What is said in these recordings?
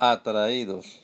Atraídos.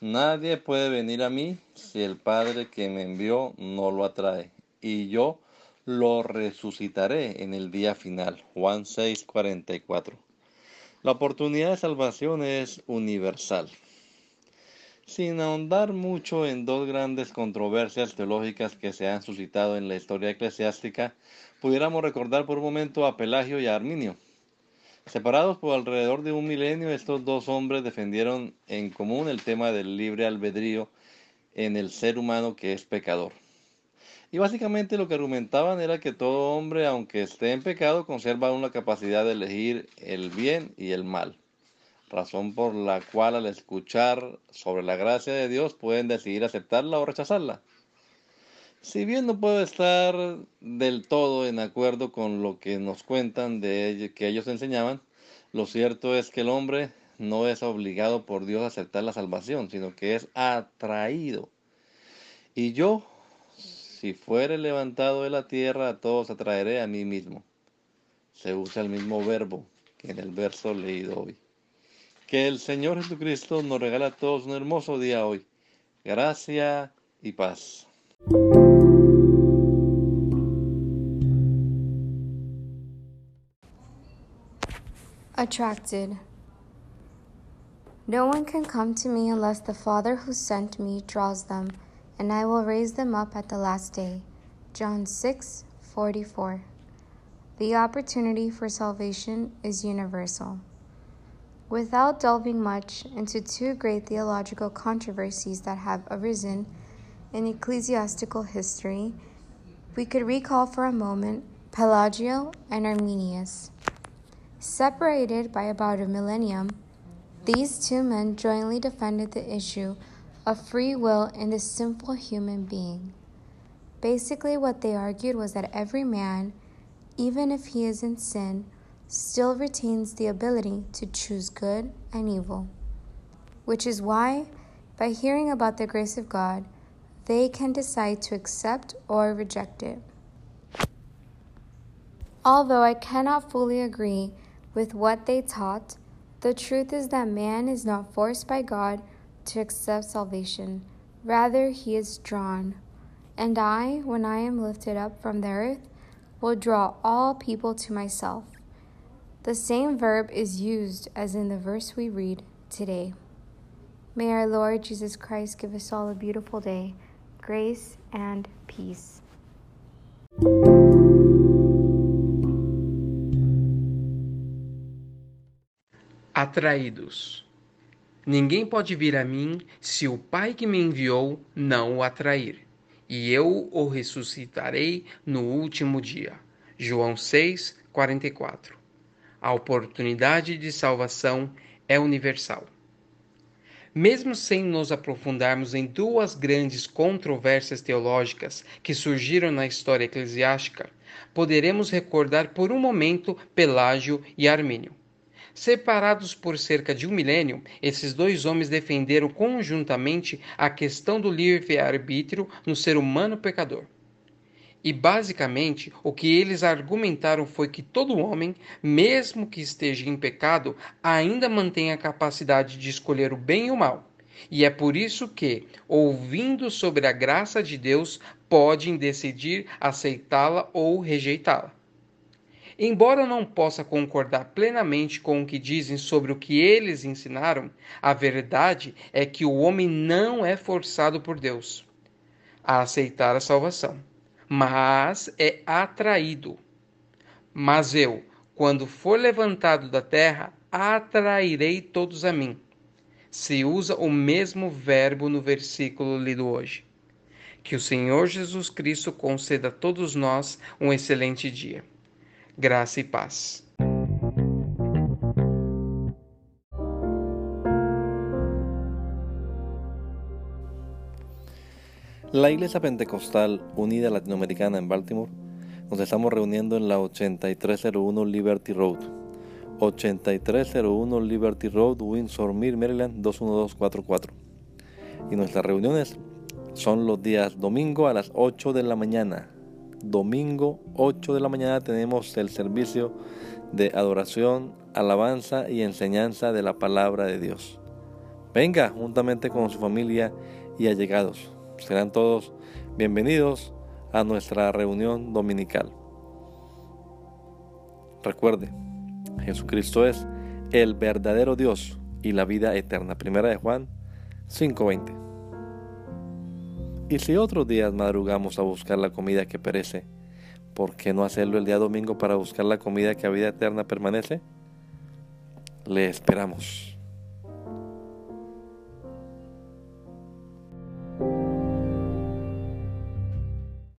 Nadie puede venir a mí si el Padre que me envió no lo atrae, y yo lo resucitaré en el día final. Juan 6:44. La oportunidad de salvación es universal. Sin ahondar mucho en dos grandes controversias teológicas que se han suscitado en la historia eclesiástica, pudiéramos recordar por un momento a Pelagio y a Arminio. Separados por alrededor de un milenio, estos dos hombres defendieron en común el tema del libre albedrío en el ser humano que es pecador. Y básicamente lo que argumentaban era que todo hombre, aunque esté en pecado, conserva una capacidad de elegir el bien y el mal. Razón por la cual al escuchar sobre la gracia de Dios pueden decidir aceptarla o rechazarla. Si bien no puedo estar del todo en acuerdo con lo que nos cuentan de que ellos enseñaban, lo cierto es que el hombre no es obligado por Dios a aceptar la salvación, sino que es atraído. Y yo, si fuere levantado de la tierra, a todos atraeré a mí mismo. Se usa el mismo verbo que en el verso leído hoy. Que el Señor Jesucristo nos regala a todos un hermoso día hoy. Gracia y paz. Attracted. No one can come to me unless the Father who sent me draws them, and I will raise them up at the last day. John 6 44. The opportunity for salvation is universal. Without delving much into two great theological controversies that have arisen in ecclesiastical history, we could recall for a moment Pelagio and Arminius. Separated by about a millennium, these two men jointly defended the issue of free will in the simple human being. Basically, what they argued was that every man, even if he is in sin, still retains the ability to choose good and evil. Which is why, by hearing about the grace of God, they can decide to accept or reject it. Although I cannot fully agree with what they taught, the truth is that man is not forced by God to accept salvation. Rather, he is drawn. And I, when I am lifted up from the earth, will draw all people to myself. The same verb is used as in the verse we read today. May our Lord Jesus Christ give us all a beautiful day, grace and peace. Atraídos. Ninguém pode vir a mim se o Pai que me enviou não o atrair, e eu o ressuscitarei no último dia. João 6, 44. A oportunidade de salvação é universal. Mesmo sem nos aprofundarmos em duas grandes controvérsias teológicas que surgiram na história eclesiástica, poderemos recordar por um momento Pelágio e Armínio. Separados por cerca de um milênio, esses dois homens defenderam conjuntamente a questão do livre-arbítrio no ser humano pecador. E basicamente o que eles argumentaram foi que todo homem, mesmo que esteja em pecado, ainda mantém a capacidade de escolher o bem e o mal. E é por isso que, ouvindo sobre a graça de Deus, podem decidir aceitá-la ou rejeitá-la. Embora eu não possa concordar plenamente com o que dizem sobre o que eles ensinaram, a verdade é que o homem não é forçado por Deus a aceitar a salvação, mas é atraído. Mas eu, quando for levantado da terra, atrairei todos a mim. Se usa o mesmo verbo no versículo lido hoje. Que o Senhor Jesus Cristo conceda a todos nós um excelente dia Gracias. y paz. La Iglesia Pentecostal Unida Latinoamericana en Baltimore nos estamos reuniendo en la 8301 Liberty Road. 8301 Liberty Road, Windsor Mill, Maryland 21244. Y nuestras reuniones son los días domingo a las 8 de la mañana, Domingo 8 de la mañana tenemos el servicio de adoración, alabanza y enseñanza de la palabra de Dios. Venga juntamente con su familia y allegados. Serán todos bienvenidos a nuestra reunión dominical. Recuerde, Jesucristo es el verdadero Dios y la vida eterna. Primera de Juan 5:20. Y si otros días madrugamos a buscar la comida que perece, ¿por qué no hacerlo el día domingo para buscar la comida que a vida eterna permanece? Le esperamos.